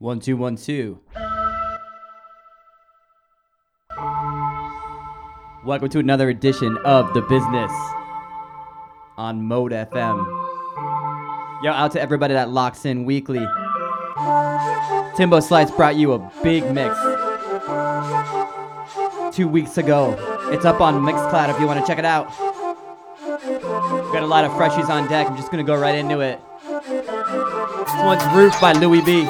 One, two, one, two. Welcome to another edition of The Business on Mode FM. Yo, out to everybody that locks in weekly. Timbo Slice brought you a big mix two weeks ago. It's up on Mixcloud if you want to check it out. Got a lot of freshies on deck. I'm just gonna go right into it. This one's Roof by Louis B.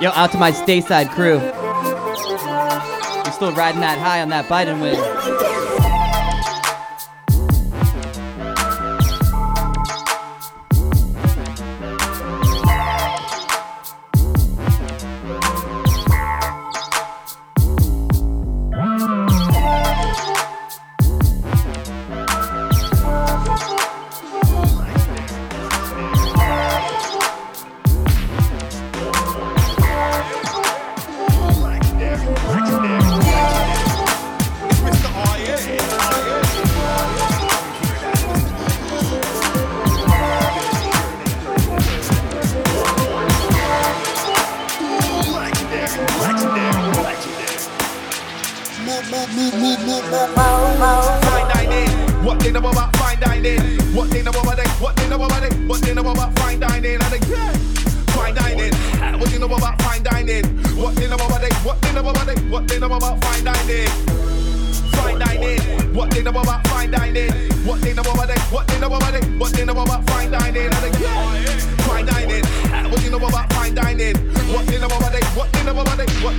Yo, out to my Stayside crew. You're still riding that high on that Biden win.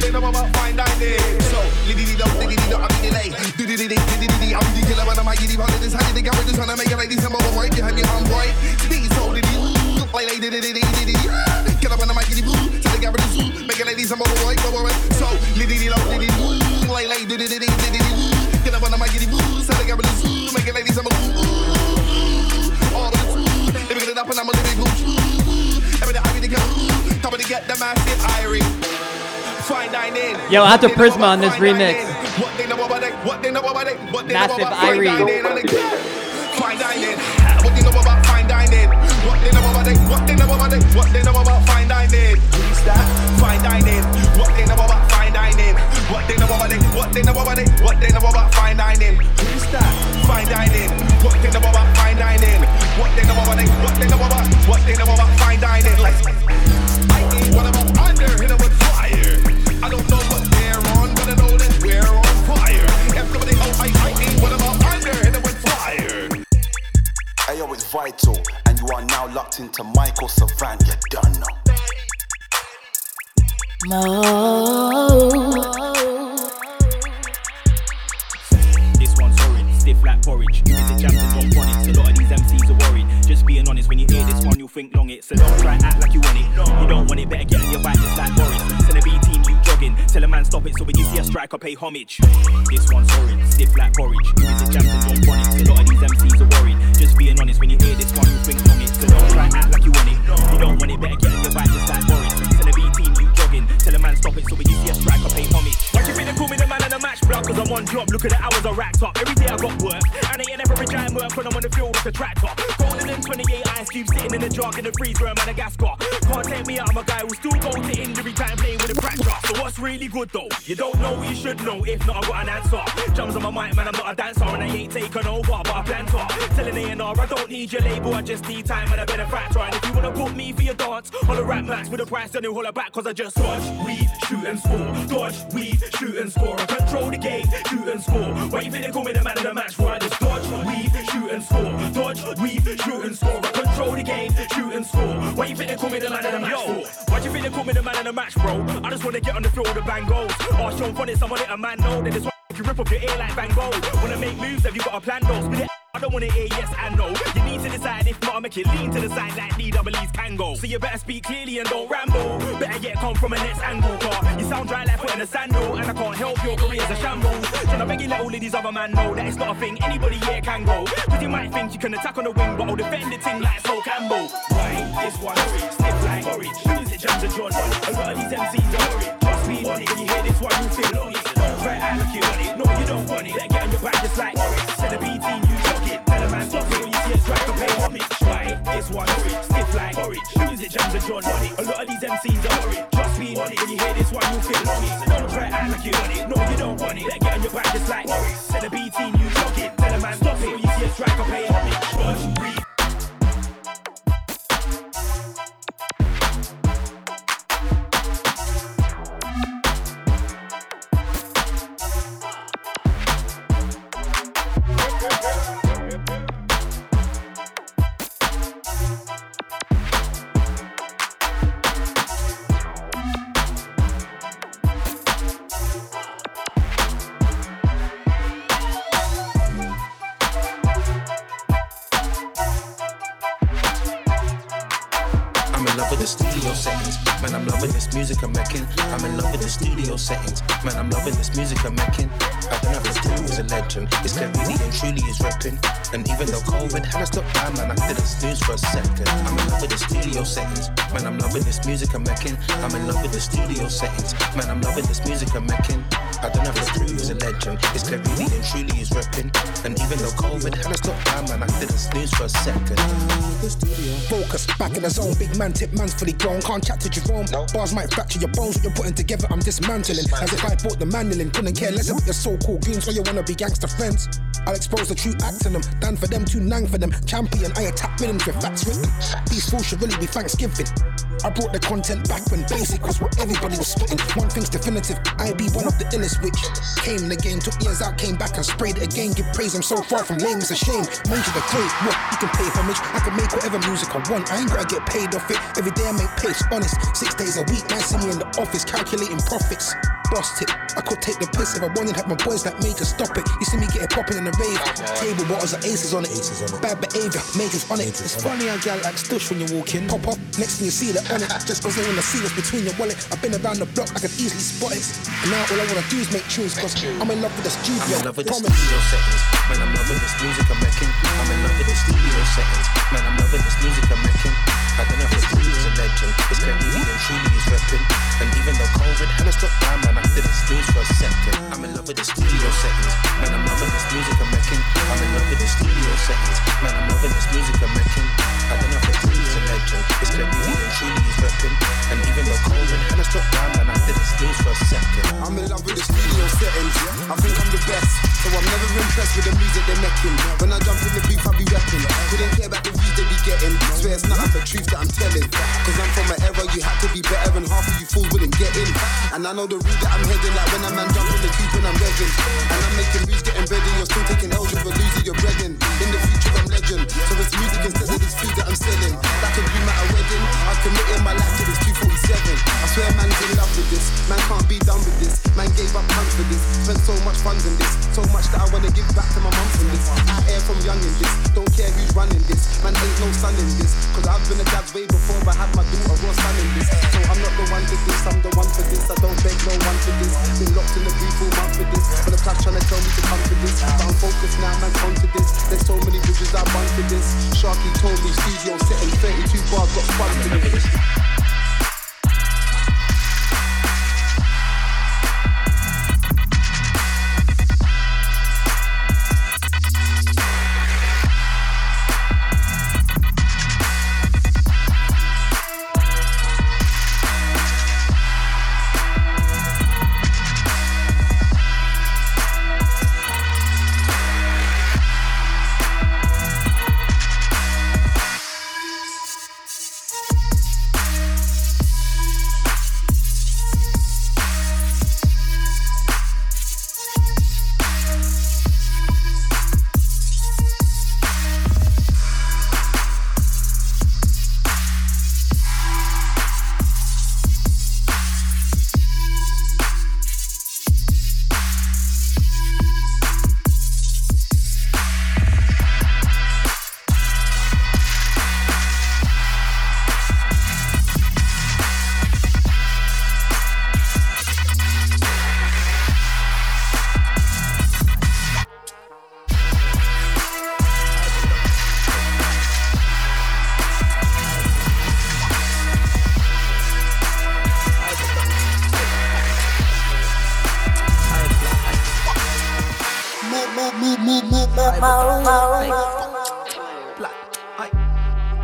They know about fine dining? I'm. Diddy dee dee, diddy dee dee, I'm the killer, but I'm a giddy this. Trying to make it like December, but me, Yo, out to What they know Prisma on this remix. dining? What they know about it? What they know about it? What they Massive know about fine Irie. dining? And again, Fine dining. What they know about fine dining? What they know about it? What they know about it? What they know about fine dining? Who's that? Fine dining. What they know about fine dining? What they know about it? What they know about? What they know about fine dining? Who's locked into Michael Savant. You done know. This one's horrid, stiff like porridge. You visit jams and jump on it. A lot of these MCs are worried. Just being honest, when you hear this one, you'll think long it. So don't try act like you want it. You don't want it, better get on your bike just like Boris. Send a B team. Tell a man stop it, so when you see a striker, pay homage. This one's horrid, stiff like porridge. You jams and jump on it. A lot of these MCs are worried. Just being honest, when you hear this one, you'll think long it. So don't try act like you want it. You don't want it, better get on your bike just like jogging. Tell a man stop it, so you see a striker, pay homage. Why you they call me the man of the match, blood? Cause I'm on job. Look at the hours I racked up. Every day I got work. And I ain't never reject work when I'm on the field with a tractor. Golden and 28 ice cubes sitting in the jug in the freezer in Madagascar. Can't take me out, I'm a guy who still go to injury time playing with a fracture. So what's really good though? You don't know you should know. If not, I got an answer. Drums on my mic, man, I'm not a dancer and I ain't taking over, but I plan to. Telling A&R, I don't need your label, I just need time and a benefactor. And if you wanna book me for your dance, on a rap max with a price, then you holler back, cause I just dodge, weave, shoot and score. Dodge, weave, shoot and score. I control the game, shoot and score. Why you think they call me the man of the match? Why just dodge, weave, shoot and score. Dodge, weave, shoot and score. I control the game, shoot and score. Why you think they call me the man of the match? Yo, why you think they call me the man of the match, bro? I just wanna get on the field with the bang goals. Ask Sean Funny, someone let a man know that this one you rip off your ear like Van Gogh. Wanna make moves, have you got a plan though? Spit it I don't wanna hear yes and no. You need to decide if not, make it lean to the side like DWE's can go. So you better speak clearly and don't ramble. Better yet come from a next angle, car. You sound dry like putting a sandal, and I can't help your career's a shambles. Tryna beg you let all of these other man know that it's not a thing anybody here can go. Cause you might think you can attack on the wing, but I'll defend the team like Sol Campbell. Right, this one, stiff like porridge. Music jams are John. A lot of these MCs are worried. Trust me on it, you hear this one, you feel on it. Don't try act like you want it. No, you don't want it. Better get on your back just like this one. Stiff like porridge. The music jams are drawn on it. A lot of these MCs are worried. Trust me, on it. When you hear this one, you'll feel on. So don't try act like you it. No, you don't want it. Let get on your back just like Morris. Tell the B team you shock it. Tell the man stop it. When you see a striker, pay homage. Trust breathe. Settings. Man, I'm loving this music I'm making. I'm in love with the studio settings. Man, I'm loving this music I'm making. I don't have to do is a legend. It's clear really and truly is repping. And even though COVID had us locked down, man, I didn't snooze for a second. I'm in love with the studio settings. Man, I'm loving this music I'm making. I'm in love with the studio settings. Man, I'm loving this music I'm making. I don't have to do is a legend. It's clear really and truly is repping. And even though COVID had us locked down, man, I didn't snooze for a second. Focus, back in the zone, big man tip, man's fully grown. Can't chat to Jerome. Bars might fracture your bones, what you're putting together, I'm dismantling. As if I bought the mandolin, couldn't care less about your so called goons, why you wanna be gangster friends. I'll expose the true acts in them, down for them, too nang for them. Champion, I attack villains with facts written. These fools should really be Thanksgiving. I brought the content back when basic was what everybody was spitting. One thing's definitive, I be one of the illest which came in the game, took years out, came back and sprayed it again. Give praise, I'm so far from lame, it's a shame. Major the great, what? You can pay homage, I can make whatever music I want. I ain't gotta get paid off it. Every day I make pace, honest. Six days a week, man, see me in the office calculating profits. Tip, I could take the piss if I wanted. Have my boys like major stop it. You see me getting popping in the rave. Table waters are aces on it. Bad behavior, majors on it. It's funny how gal like stush when you walk in. Pop up, next thing you see that on it. Just cause they wanna see what's between your wallet. I've been around the block, I can easily spot it. And now all I wanna do is make tunes cause I'm in love with the studio. I'm in love with the studio settings. Man, I'm loving this music I'm making. I'm in love with the studio settings. Man, I'm loving this music I'm making. I don't know if it's is a legend. It's really and truly is repping. And even though COVID had us locked down, man, I didn't snooze for a second. I'm in love with the studio settings. Man, I'm loving this music I'm making. I'm in love with the studio settings. Man, I'm loving this music I'm making. I don't know if it's It's really and truly is repping. And even though had us locked down, man, I didn't snooze for a second. I'm in love with the studio settings. I think I'm the best. So I'm never impressed with the music they're making. When I jump in the booth, I be rapping. Couldn't care about the views they be getting. Swear it's nothing but truth that I'm telling. Cause I'm from an era you had to be better and half of you fools wouldn't get in. And I know the route that I'm heading, like when a man jump in the booth when I'm revving. And I'm making moves, getting ready. You're still taking L's with a loser, you're breading. In the future, I'm legend. So it's music instead of this food that I'm selling. That could be at a wedding. I'm committing my life to this 247. I swear man's in love with this. Man can't be done with this. Man gave up tons for this. Spent so much funds in this. So much that I wanna give back to my mum from this. Out here from young in this. Don't care who's running this. Man ain't no son in this. Cause I've been a dad's way before I had my daughter or son in this. So I'm not the one to this. I'm the one for this. I don't beg no one for this. Been locked in the booth all month for this. But the class trying to tell me to come for this. But I'm focused now, man, on to this. There's so many bridges I run for this. Sharky told me studio setting 32 bars got fun for this.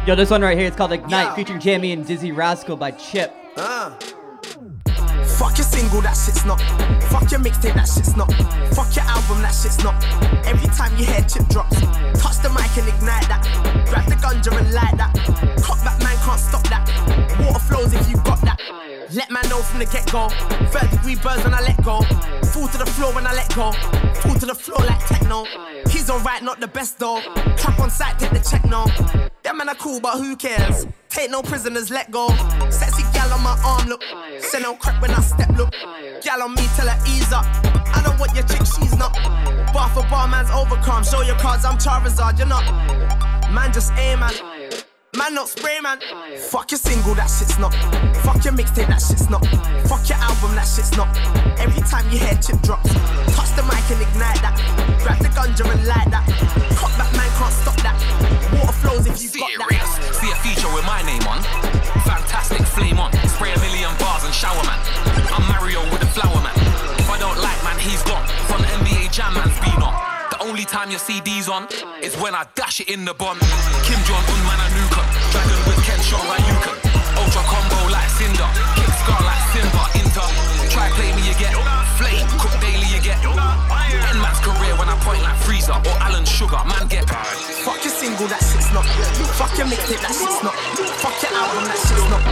Yo, this one right here, it's called Ignite, featuring JME and Dizzee Rascal by Chip. Uh. Fuck your single, that shit's not. Fuck your mixtape, that shit's not. Fuck your album, that shit's not. Every time you hear chip drops, touch the mic and ignite that. Grab the ganja and light that. Back, man, can't stop that. Water flows if you got that. Let man know from the get go. Third degree birds when I let go. Fall to the floor when I let go. Fall to the floor like techno. He's alright, not the best though. Clap on sight, take the check no. Them man are cool, but who cares? Take no prisoners, let go. Sexy gal on my arm, look. Send no crack when I step, look. Gal on me, tell her ease up. I don't want your chick, she's not. Bar for bar, man's overcome. Show your cards, I'm Charizard, you're not. Man, just aim, man. Man, not spray, man. Fuck your single, that shit's not. Fuck your mixtape, that shit's not. Fuck your album, that shit's not. Every time you hear chip drops, touch the mic and ignite that. Grab the ganja and light that. Cut back, man, can't stop that. Water flows if you got Serious. that. See a feature with my name on. Fantastic flame on. Spray a million bars and shower man. I'm Mario with the flower man. If I don't like man, he's gone. From NBA Jam man's been on. The only time your CD's on is when I dash it in the bun. Kim Jong Un man a nuke 'em. Dragon with Ken Shaw like you can. Ultra combo like Cinder. Kick scar like Simba. Inter. Try play me you get. Flame. Cook daily you get. End man's career when I point like Frieza or Alan Sugar. Man get. Fuck your single, that shit's not. Fuck your mixtape, that shit's not. Fuck your album, that shit's not.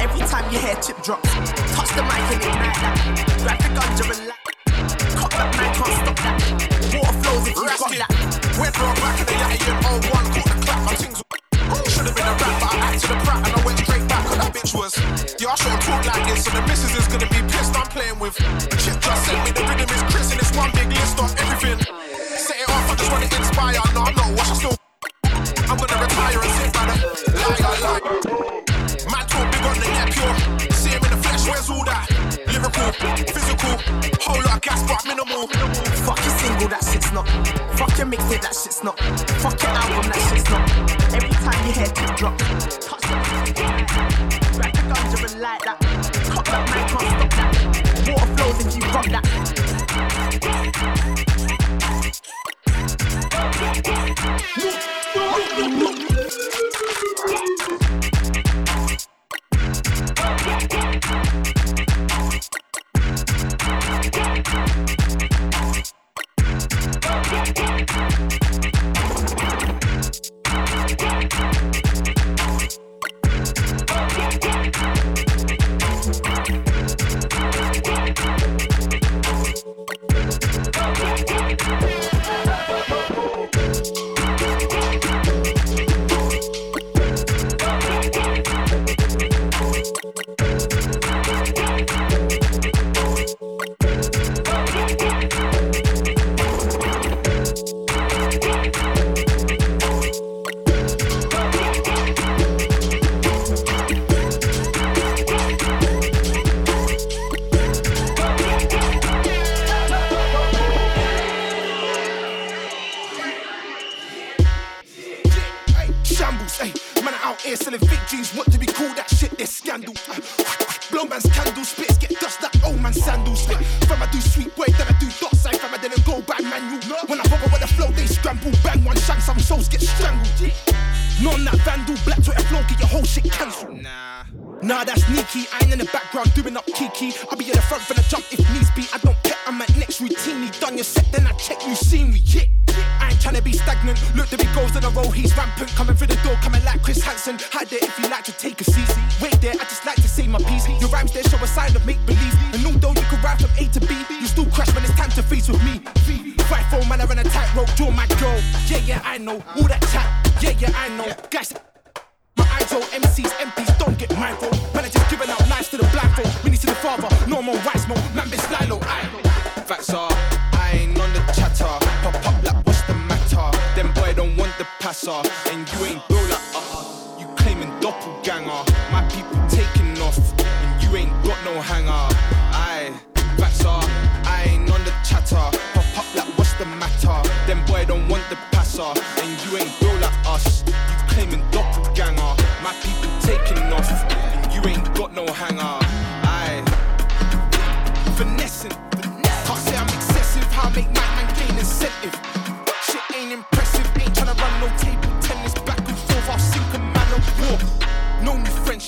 Every time you hear chip drops, touch the mic and ignite that. Grab the ganja and light. Cut that man, can't stop that. Water flows if you got that. Went from back in the yatty in 01, caught the clap, my things should have been a rap, but I acted a prat and I went straight back on that bitch was. Yeah, I shouldn't talk like this, so the missus is gonna be pissed I'm playing with. Chip just sent me the rhythm is Chris and it's one big list of everything. Set it off, I just wanna inspire. No, I'm not watch, I still. I'm gonna retire and sit by the liar, lie. Man talk big on the net, pure. See him in the flesh, where's all that? Lyrical, physical, whole lot of gas, but minimal. Fuck your single, that shit's not. Fuck your mixtape, that shit's not. Fuck your album, that shit's not. Every time you hear chip drop,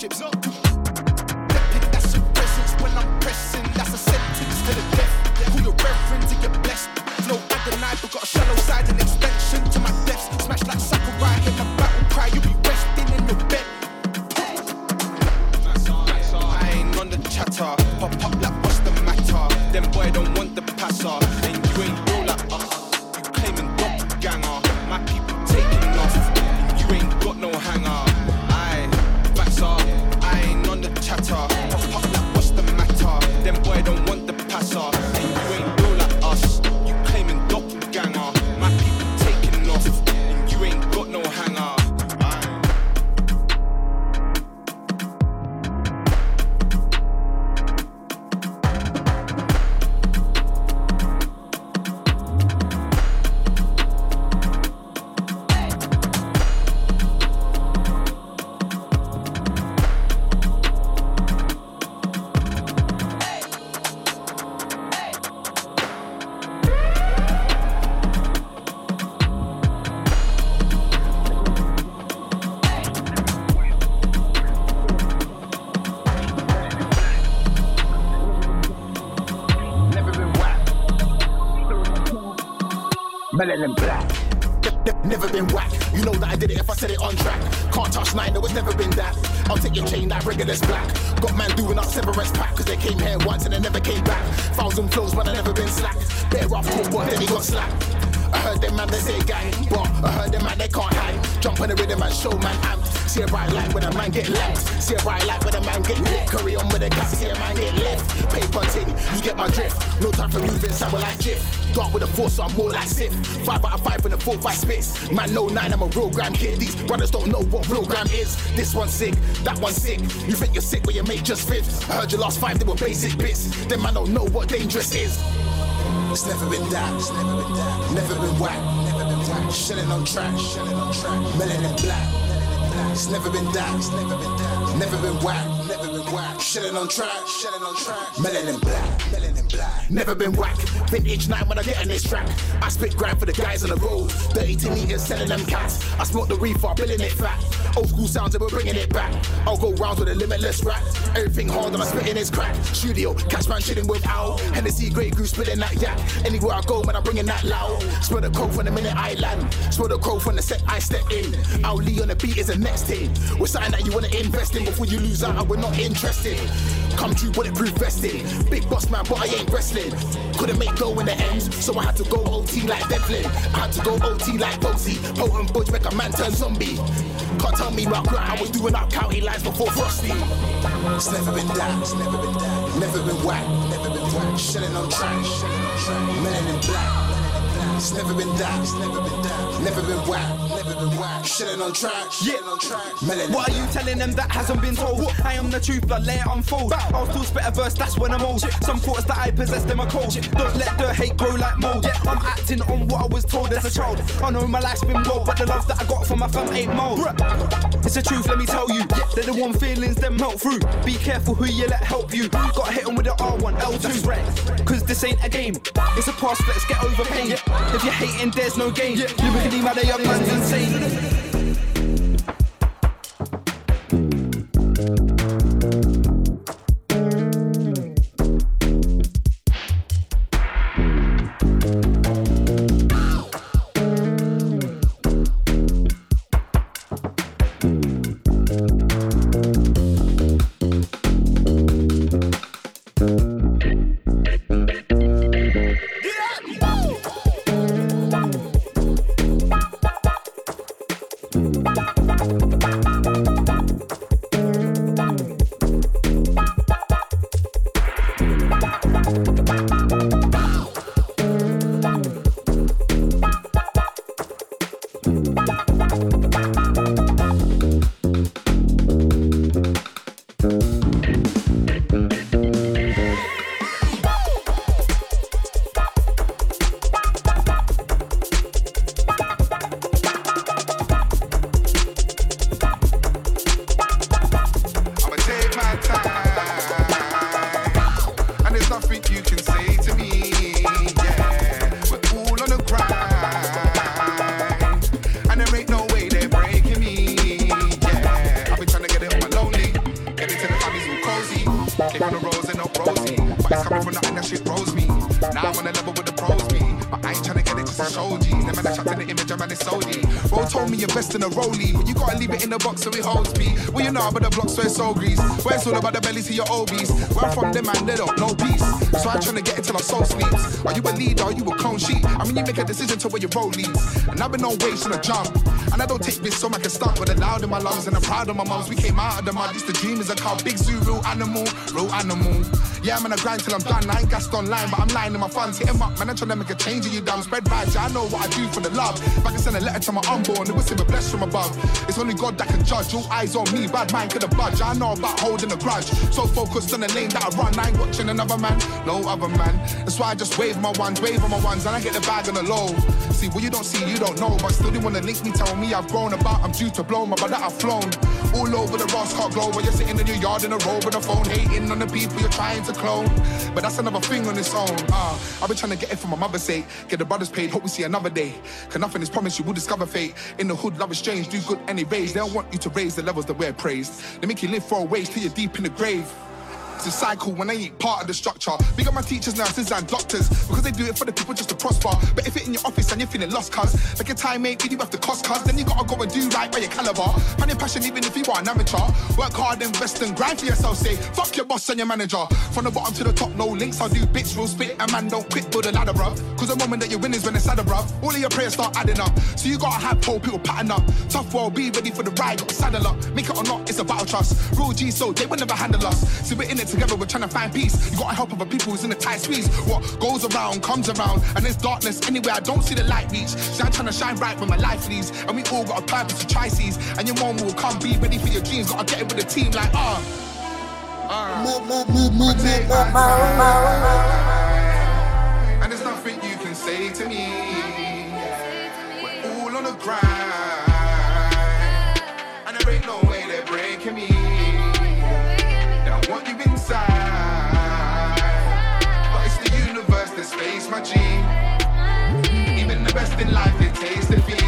chips up. Show man amp. See a bright light when a man get left. See a bright light when a man get lit. Carry on with the gas, see a man get left. Paper ting, you get my drift. No time for moving, sour like Jif. Dark with a force, so I'm more like Sith. Five out of five when the four five spits. Man, no nine, I'm a real gram kid. These brothers don't know what real gram is. This one's sick, that one's sick. You think you're sick, but your mate just fifth. I heard your last five, they were basic bits. Them man don't know what dangerous is. It's never been that. It's never been that. Never been whack. Shilling on track. Shilling on track. Melanin black. It's never been that. It's never been that. Never been whack. Never been whack. Shilling on track. Shilling on track. Melanin black. Melanin black. Never been whack. Vintage nine when I get on this track. I spit grind for the guys on the road. 32 meters selling them cats. I smoke the reefer, billing it fat. Old school sounds and we're bringing it back. I'll go rounds with a limitless rap. Everything hard and I spitting is crack. Studio, catch man chilling with Owl. Hennessy, Grey Goose, spilling that yak. Anywhere I go, man, I'm bringing that loud. Smell the coke from the minute I land. Smell the coke from the set I step in. Owl Lee on the beat is the next thing. We're something that you wanna invest in before you lose out and we're not interested. Come true, bulletproof vested. Big boss man, but I ain't wrestling. Couldn't make go in the ends, so I had to go OT like Devlin. I had to go OT like Posey. Potent Budge make a man turn zombie. Can't tell me about grind, I was doing up county lines before Frosty. It's never been that, it's never been that. Never been whack, never been whack. Shilling on track, melanin black. It's never been that, it's never been that. Never been whack, never been whack. Shilling on track, Yeah. on track. Melanin What are you telling them that hasn't been told? I am the truth, but let it unfold. I'll still spit a verse, that's when I'm old. Some thoughts that I possess, them are cold. Don't let the hate grow like mold. Yeah. I'm acting on what I was told as a child. I know my life's been rolled, but the love that I got from my fam ain't mold. It's the truth, let me tell you. Yeah. They're the one feelings that melt through. Be careful who you let help you. Got hit with the R1, L2. Cause this ain't a game. It's a past, let's get over pain. If you're hating, there's no gain. Lyrically, my young man's insane. Your obese. Where from, them man, they don't know peace. So I'm trying to get till my soul sleeps. Are you a leader? Are you a clone sheet? I mean, you make a decision to where your road leads. And I've been on waves from the jump. And I don't take this so I can start with a loud in my lungs. And I'm proud of my mums. We came out of the mud. It's the dream is a cow. Big zoo, real animal, real animal. Yeah, I'm gonna grind till I'm done. I ain't gassed online, but I'm lying in my funds. Hit 'em up, man. I'm trying to make a change in you dumb. Spread vibes, yeah, I know what I do for the love. If I can send a letter to my unborn, it was him a bless from above. It's only God that can judge. All eyes on me, bad mind could have budge. I know about holding a grudge. So focused on the lane that I run, I ain't watching another man, no other man. That's why I just wave my ones, wave on my ones, and I get the bag on the low. See, what you don't see, you don't know. But still, they wanna link me, tell me I've grown about. I'm due to blow, my brother, I've flown. All over the Ross can't glow while you're sitting in your yard in a row with a phone, hating on the people you're trying to clone. But that's another thing on its own. Uh, I've been trying to get it from my mother, mother's Get the brothers paid, hope we see another day. Cause nothing is promised, you will discover fate. In the hood, love is strange, do good anyways. They don't want you to raise the levels that we're praised. They make you live for a ways till you're deep in the grave. It's a cycle when they ain't part of the structure. Big my teachers, nurses, and doctors because they do it for the people just to prosper. But if it in your office and you're feeling lost, cuz like your time ain't you worth the cost, cuz then you gotta go and do right by your caliber. Find your passion even if you are an amateur. Work hard, invest and grind for yourself. Say fuck your boss and your manager. From the bottom to the top, no links. I'll do bits, real spit, and man don't quit, build a ladder, bruv. Cause the moment that you win is when it's sadder, bruv. All of your prayers start adding up. So you gotta have hope, people pattern up. Tough world, be ready for the ride, got saddle up. Make it or not, it's a battle trust. Real G, so they will never handle us. So we're in it together, we're trying to find peace. You gotta help other people who's in a tight squeeze. What goes around comes around, and there's darkness anywhere I don't see the light reach. So I'm trying to shine bright when my life leaves, and we all got a purpose to try seize. And your mom will come, be ready for your dreams. Gotta get it with the team, like ah. Uh, time, and there's nothing you can say to me. We're all on the grind, and there ain't no way they're breaking me. Space, my G. Even the best in life, it tastes defeat.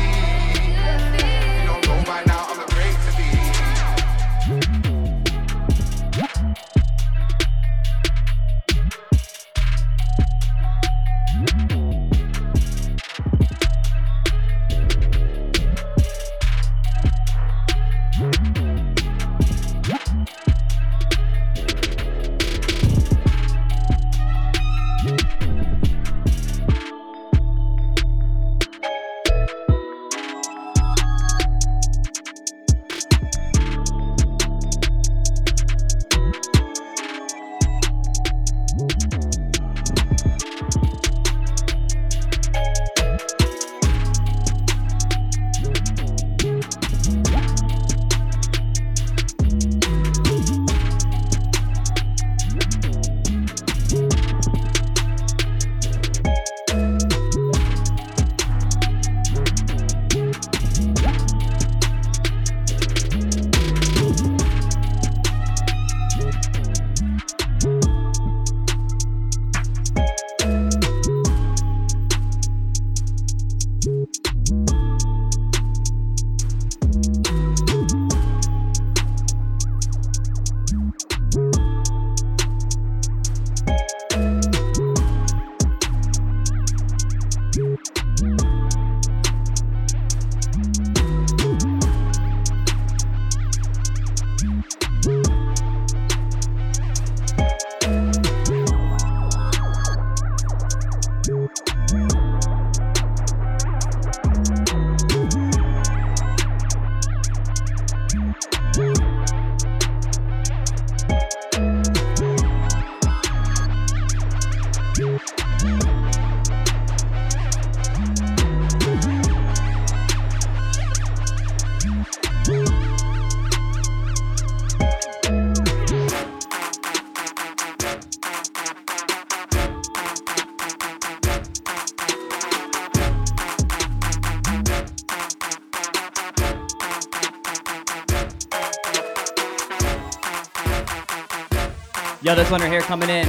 Yo, this one right here coming in.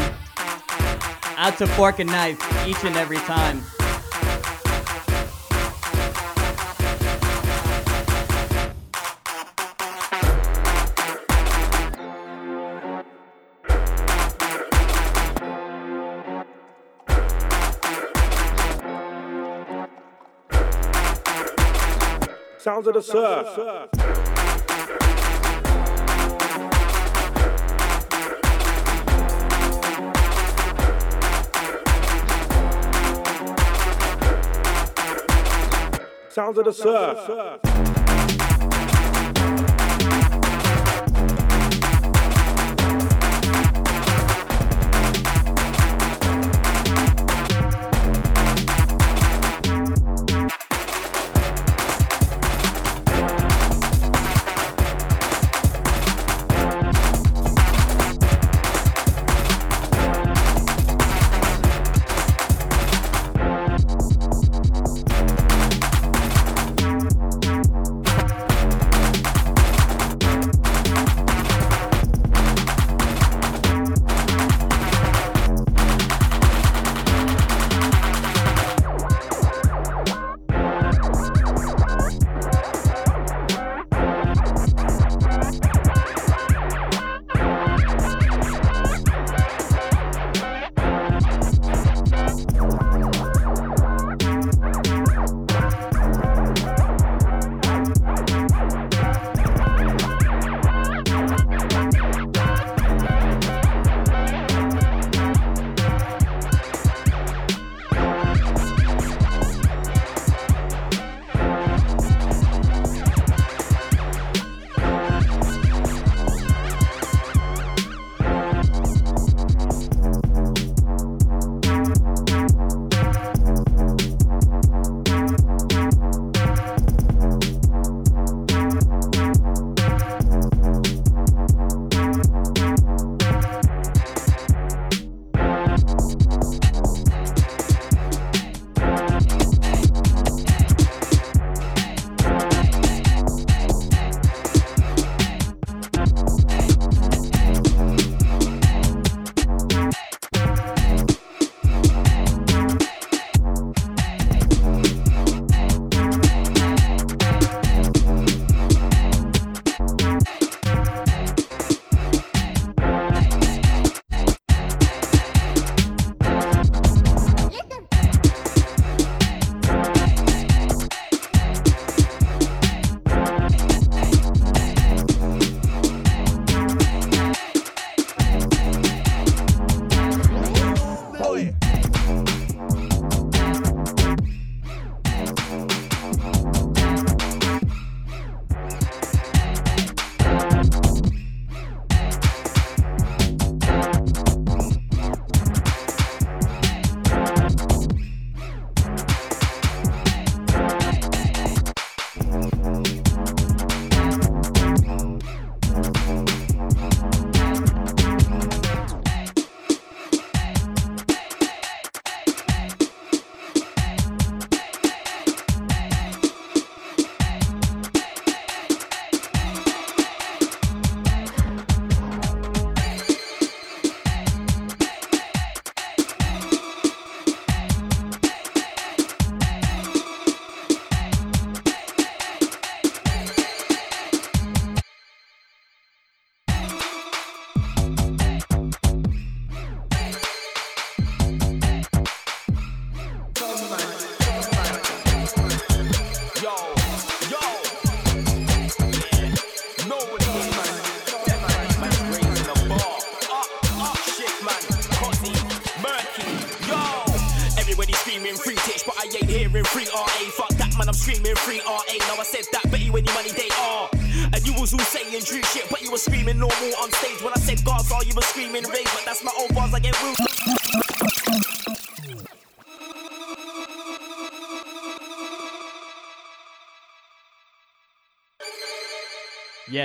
Out to fork and knife each and every time. Sounds of the surf. Sounds of the surf.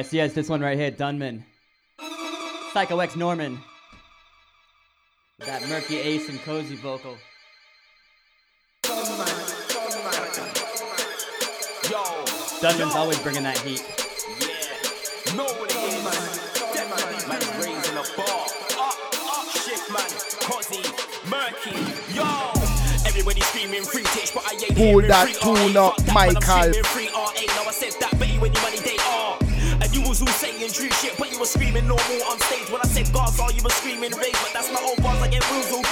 Yes, yes, this one right here, Dunman. Psycho X Norman. That murky ace and cozy vocal. Dunman's always bringing that heat. Yeah. That man a. Up, up, shift man, cozy, murky, yo. Everybody screaming free but I ain't Pull up, Michael singing true shit, but you were screaming no more on stage. When I said all you were screaming rave, but that's my old bars. I get rules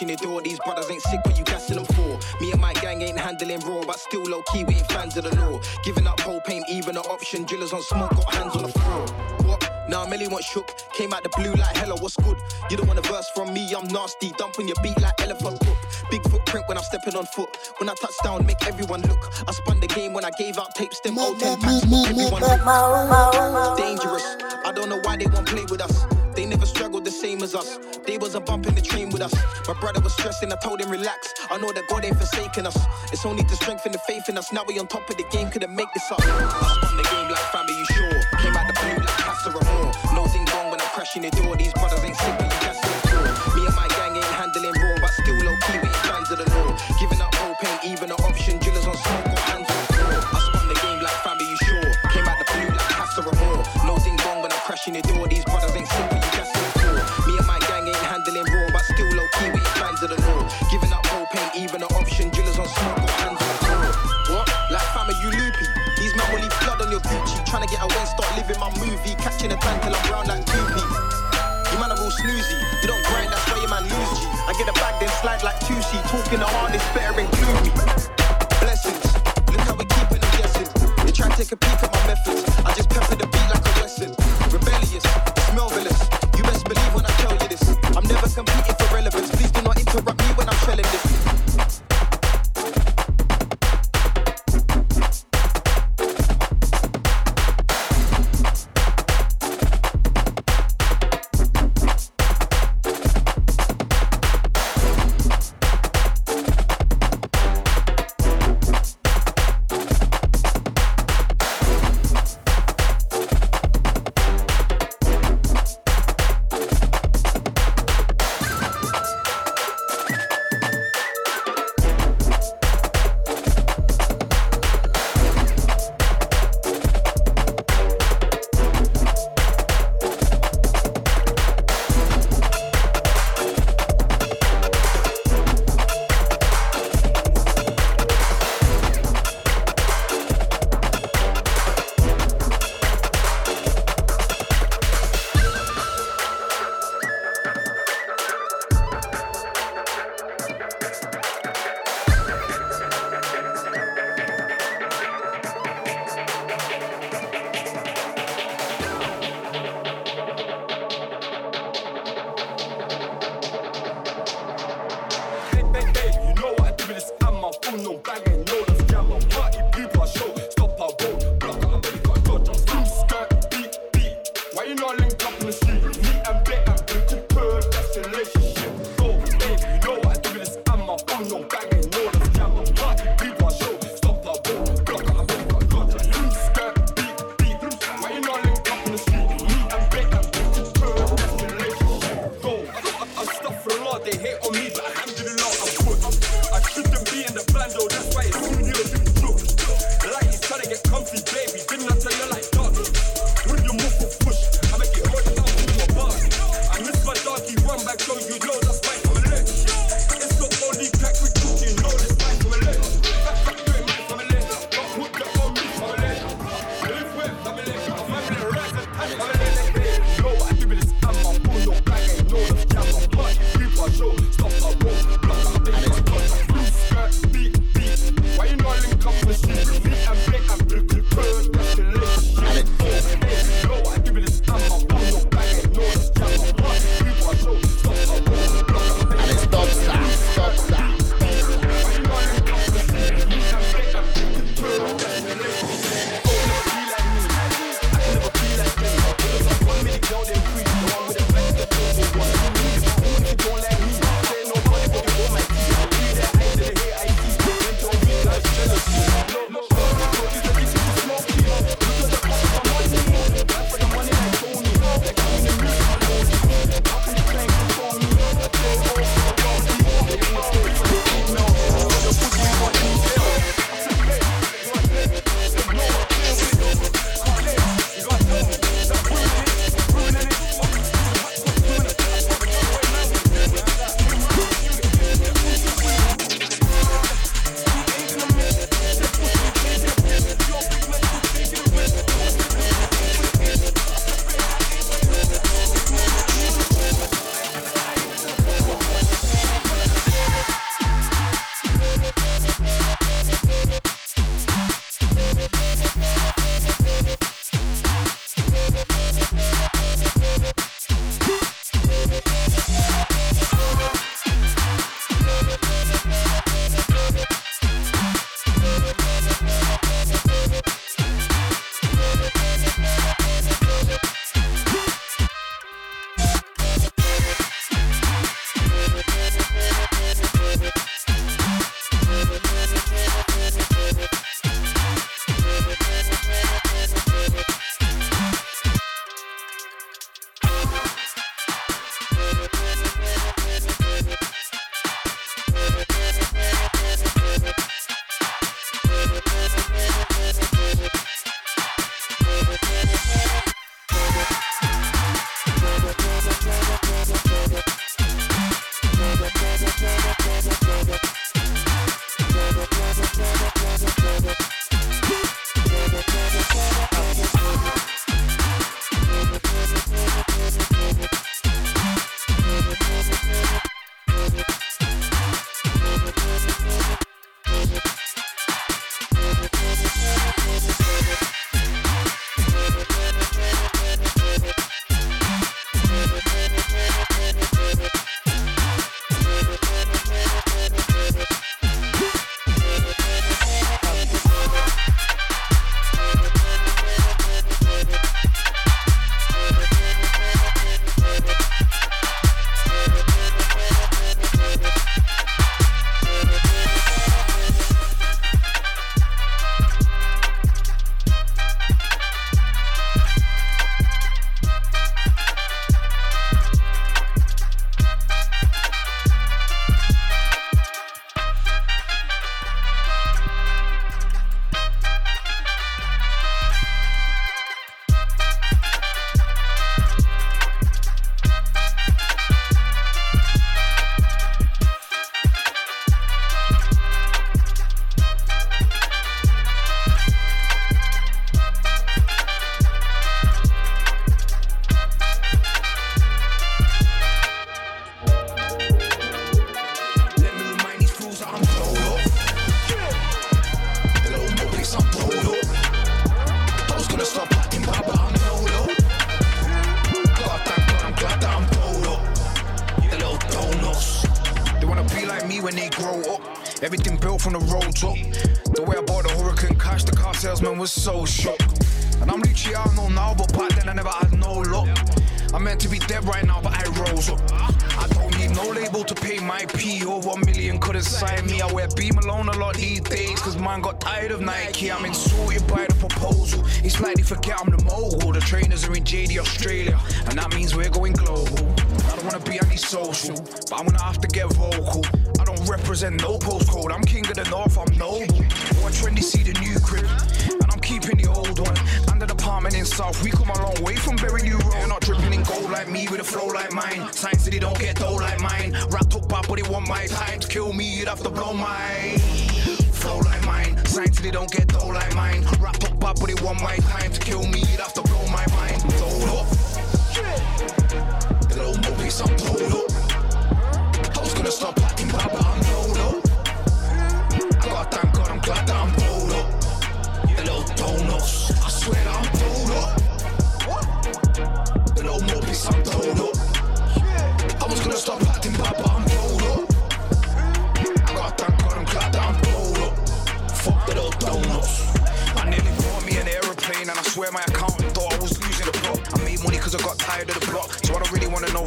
catching your door. These brothers ain't sick, but you gassing them for. Me and my gang ain't handling raw, but still low key, we ain't fans of the law. Giving up whole ain't even an option. Drillers on smoke, got hands on the floor. What? Now nah, Melly once shook. Came out the blue like hello, what's good? You don't want a verse from me, I'm nasty. Dumping your beat like elephant hook. Big footprint when I'm stepping on foot. When I touch down, make everyone look. I spun the game when I gave out tapes, them old 10 packs. Everyone Dangerous. I don't know why they won't play with us same as us. They was a bump in the train with us. My brother was stressing, I told him relax. I know that God ain't forsaken us. It's only the strength and the faith in us. Now we on top of the game, couldn't make this up. I spun the game like family, you sure? Came out the blue like Pastor Ramon. Nothing wrong when I'm crashing the door. These brothers chin and tan till I'm brown like two peas. You man are all snoozy, you don't grind, that's why your man lose G. I get a bag, then slide like two Talking the hardest, better include me. Blessings, look how we keeping them guessing. They try to take a peek at my methods.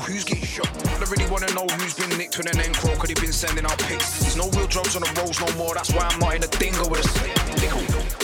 Who's getting shot. I really wanna know who's been nicked with an encro, cause they been sending out pics. There's no real drugs on the roads no more, that's why I'm not in a dingo with a stick.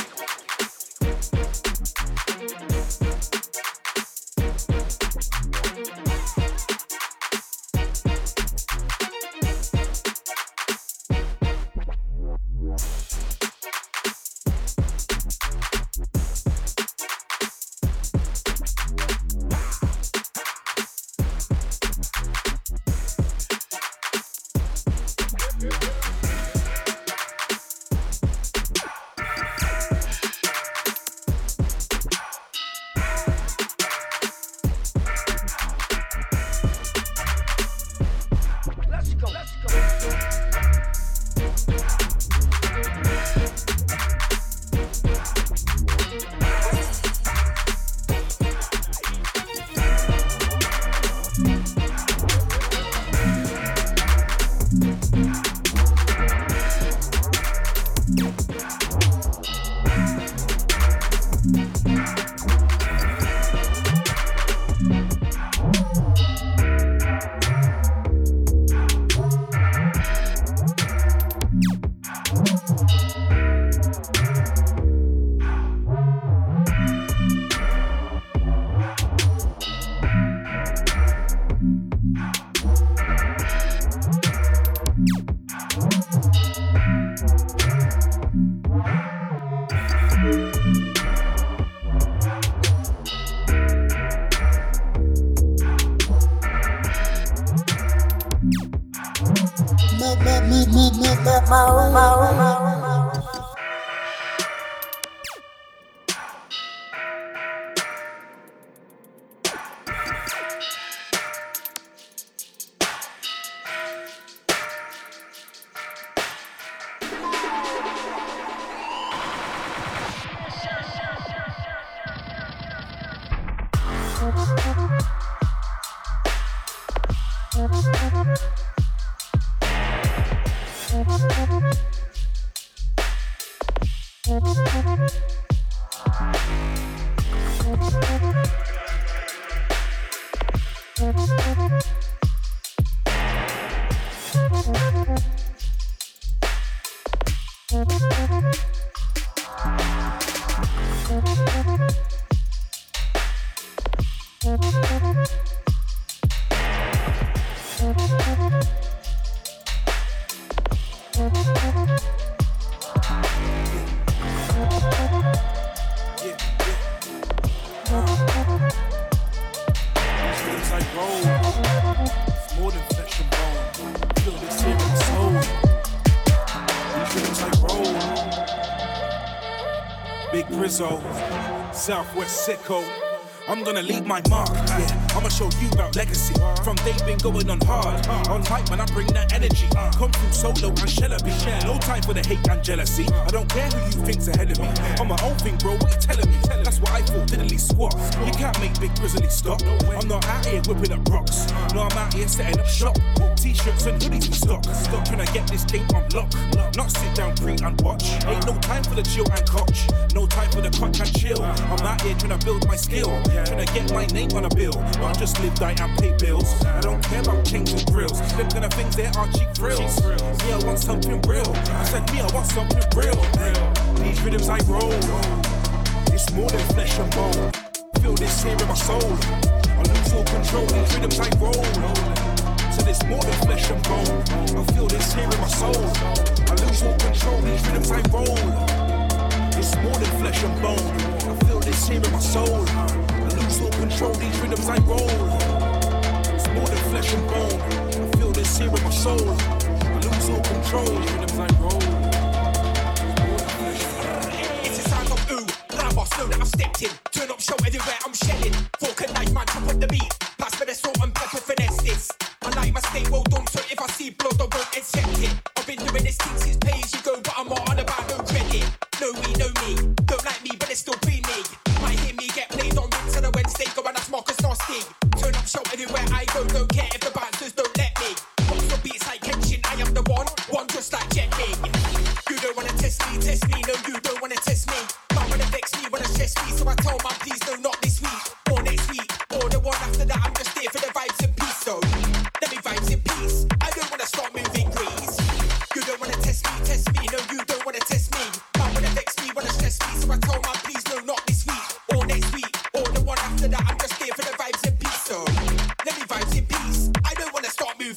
Southwest Sicko. I'm gonna leave my mark. Yeah, Show you about legacy. From they've been going on hard. On hype, man, I bring that energy. Come through solo and shellaby. No time for the hate and jealousy. I don't care who you think's ahead of me. On my own thing, bro, what you telling me? That's what I thought, diddly squat. You can't make Big Grizzly stop. I'm not out here whipping up rocks. No, I'm out here setting up shop. T-shirts and hoodies in stock. Stop trying to get this thing unlocked. Not sit down, pre and watch. Ain't no time for the chill and coach. No time for the coach and chill. I'm out here trying to build my skill. Trying to get my name on a bill. Not just live, die, and pay bills. I don't care about changing grills. Them kind of things they're cheap grills. Yeah, I want something real. I said, me, I want something real. These rhythms I roll. It's more than flesh and bone. Feel this here in my soul. I lose all control. These rhythms I roll so it's more than flesh and bone. I feel this here in my soul. I lose all control, these rhythms I roll. It's more than flesh and bone. I feel this here in my soul. Just won't control these rhythms I roll. It's more than flesh and bone. I feel this here in my soul. I lose all control. These rhythms I roll. It's a sign of ooh. Rabos know that I've stepped in. Turn up show everywhere I'm shelling. Fork and knife, man, chop up the beat. Pass for the salt and pepper finesse this. I like my state well done, so if I see blood, I won't accept it. I've been doing this thing since pay as you go, but I'm on.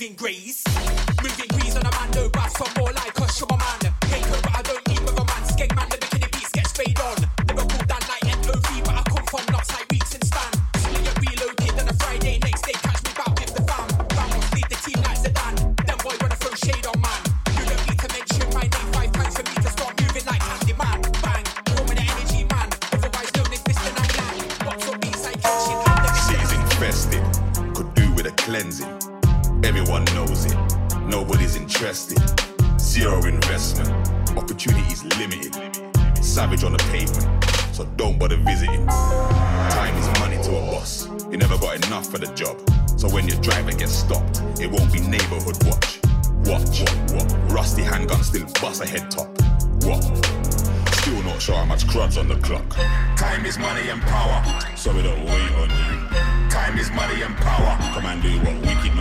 moving grease. Moving grease on a man, no bath, some more like a show man. Shots on the clock. Time is money and power. So we don't wait on you. Time is money and power. Come and do what we can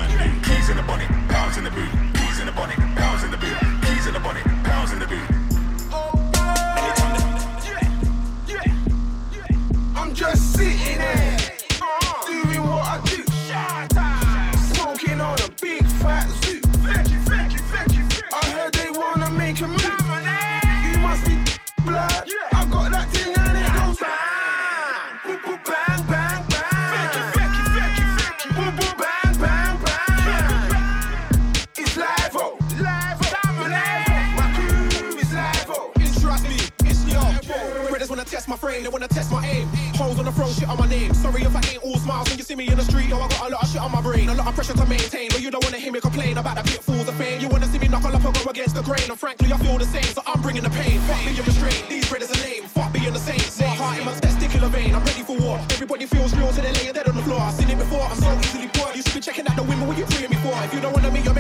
If you don't wanna be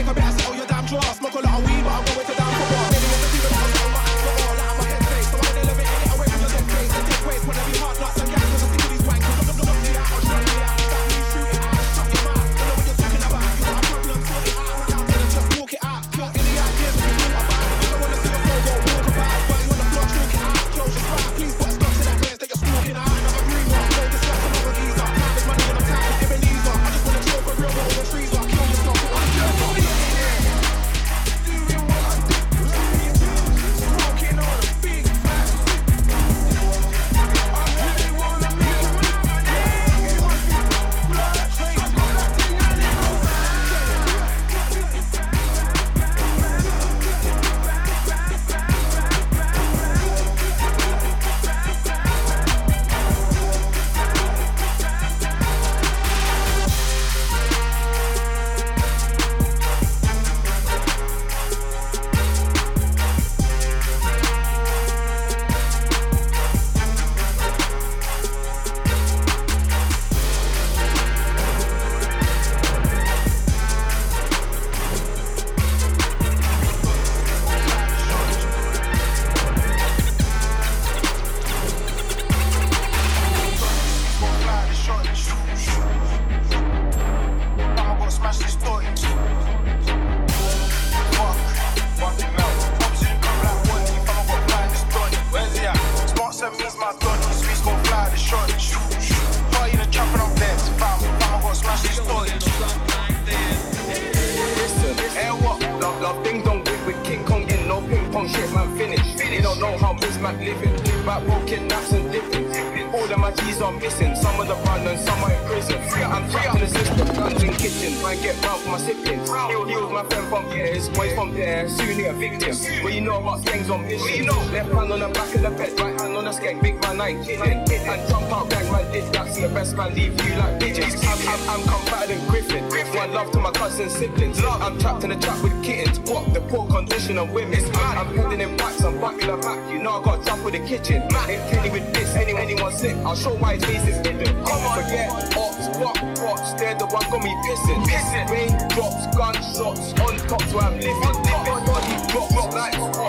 smack living. Back walking naps and dipping. All of my G's are missing. Some of the run and some are in prison. I'm trapped in the system, guns in kitchen. I get round for my siblings. Heal, heal my friend from here, his boys from there. Soon he a victim. What you know about gangs on mission? Left hand on the back of the bed, right hand on the skank. Big man, I ain't kidding. And jump out, gang man, did that. See the best man leave you like pigeons. I'm, I'm, I'm combated and Griffin. One love to my cousin siblings. I'm trapped in the trap with kittens. What? The poor condition of women. I'm, I'm heading in backs, I'm back in the back. You know I got jump with the kitchen. Ain't Kenny with this, anyone, anyone sick. I'll show why his face is hidden. Come on, forget ops, fuck props. They're the one got me pissing. Pissing. Rain drops, gunshots on top, so I'm living. Living. Body drops, whole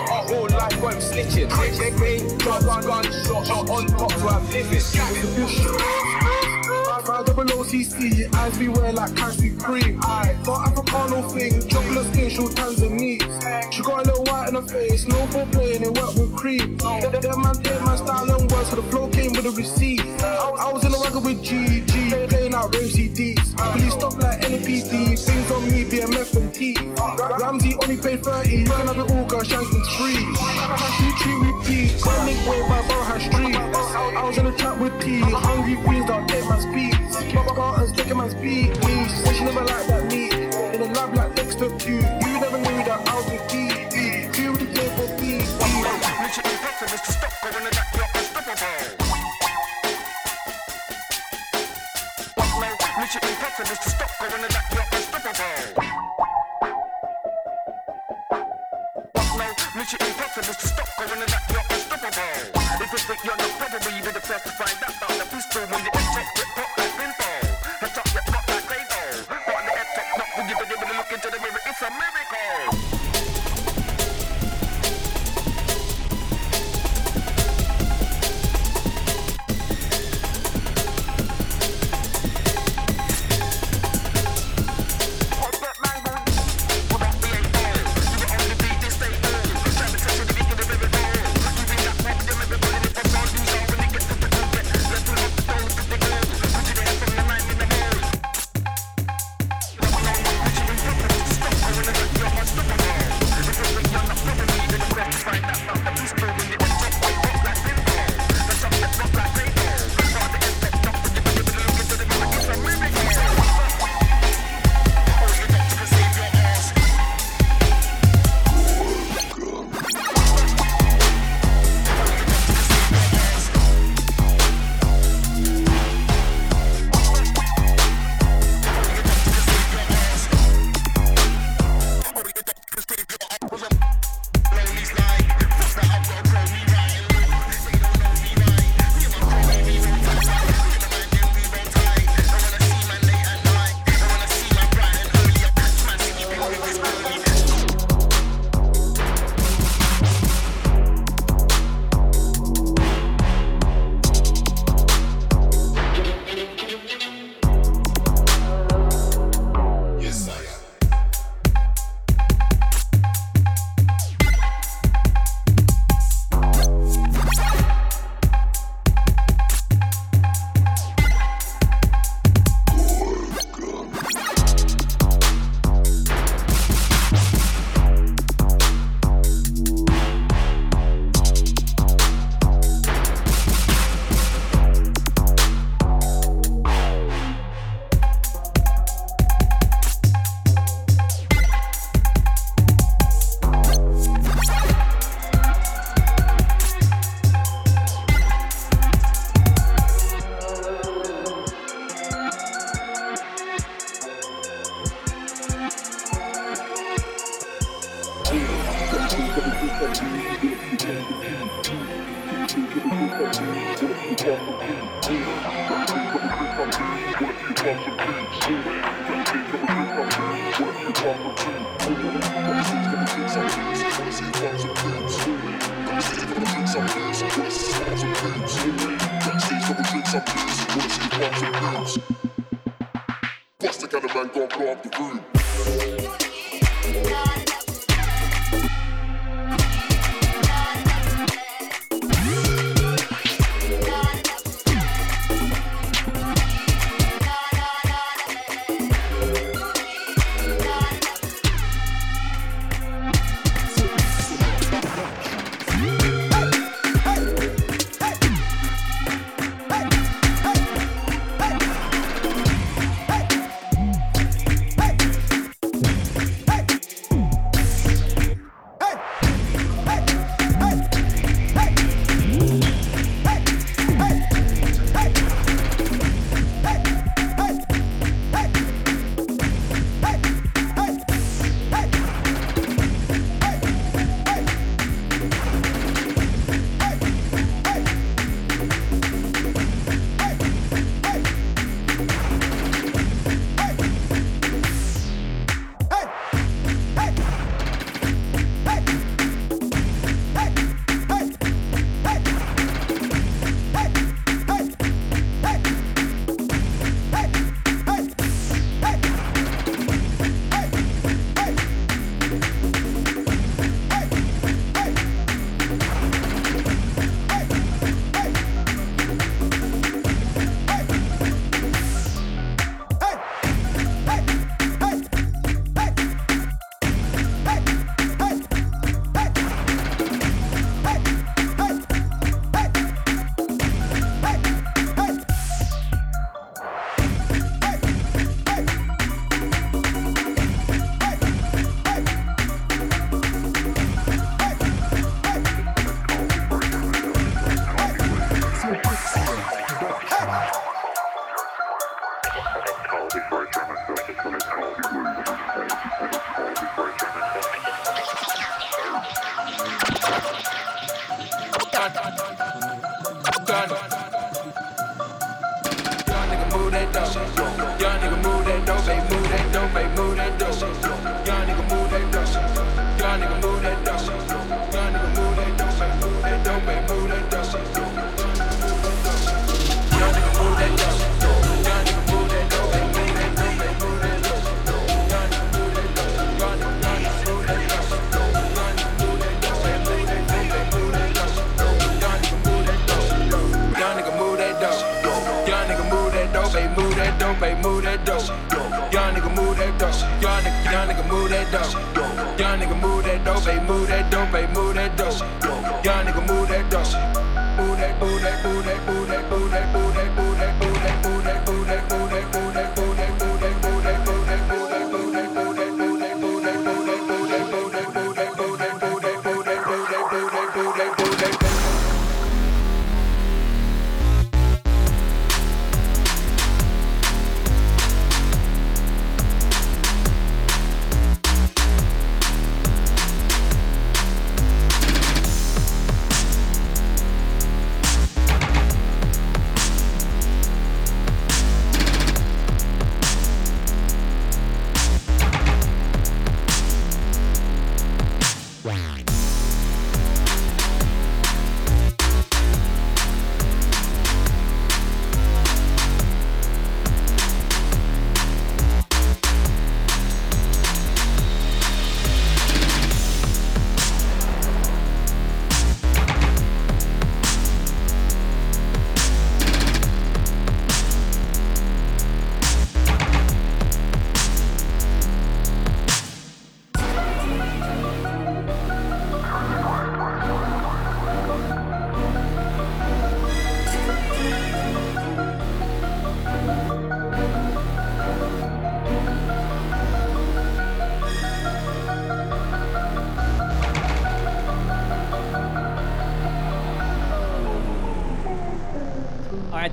life, I'm snitching. Rain, rain drops, gunshots on top, so I'm living. Five double OCC, eyes beware like Cassie Cream. I got Africano thing, chocolate skin, short hands and knees. She got a little white in her face, no for playing, it worked with cream. That, man, that man style and words, so the flow came with a receipt. I, was in the wagon with GG, playing out rave CDs. Police stop like NPD, things on me, BMF and T. Ramsey only paid 30, you can have it all, girl, Shanklin's free. Street. I, was in the trap with T, hungry queens, I'll take my speed. Carter's taking my speed. Me, said she never liked that meat. In the lab like Dexter Q. You You never knew that I was a for P. Literally impossible to going to that you're unstoppable. Pistol when young nigga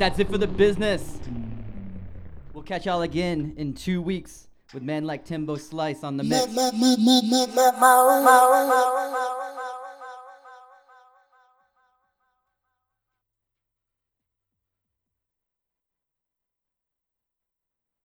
that's it for the business. We'll catch y'all again in two weeks with men like Timbo Slice on the mix.